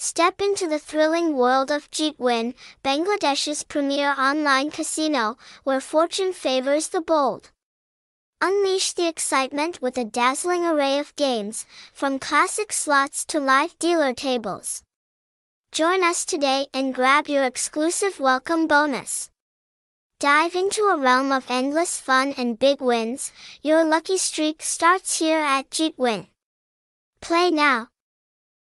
Step into the thrilling world of Jeetwin, Bangladesh's premier online casino, where fortune favors the bold. Unleash the excitement with a dazzling array of games, from classic slots to live dealer tables. Join us today and grab your exclusive welcome bonus. Dive into a realm of endless fun and big wins. Your lucky streak starts here at Jeetwin. Play now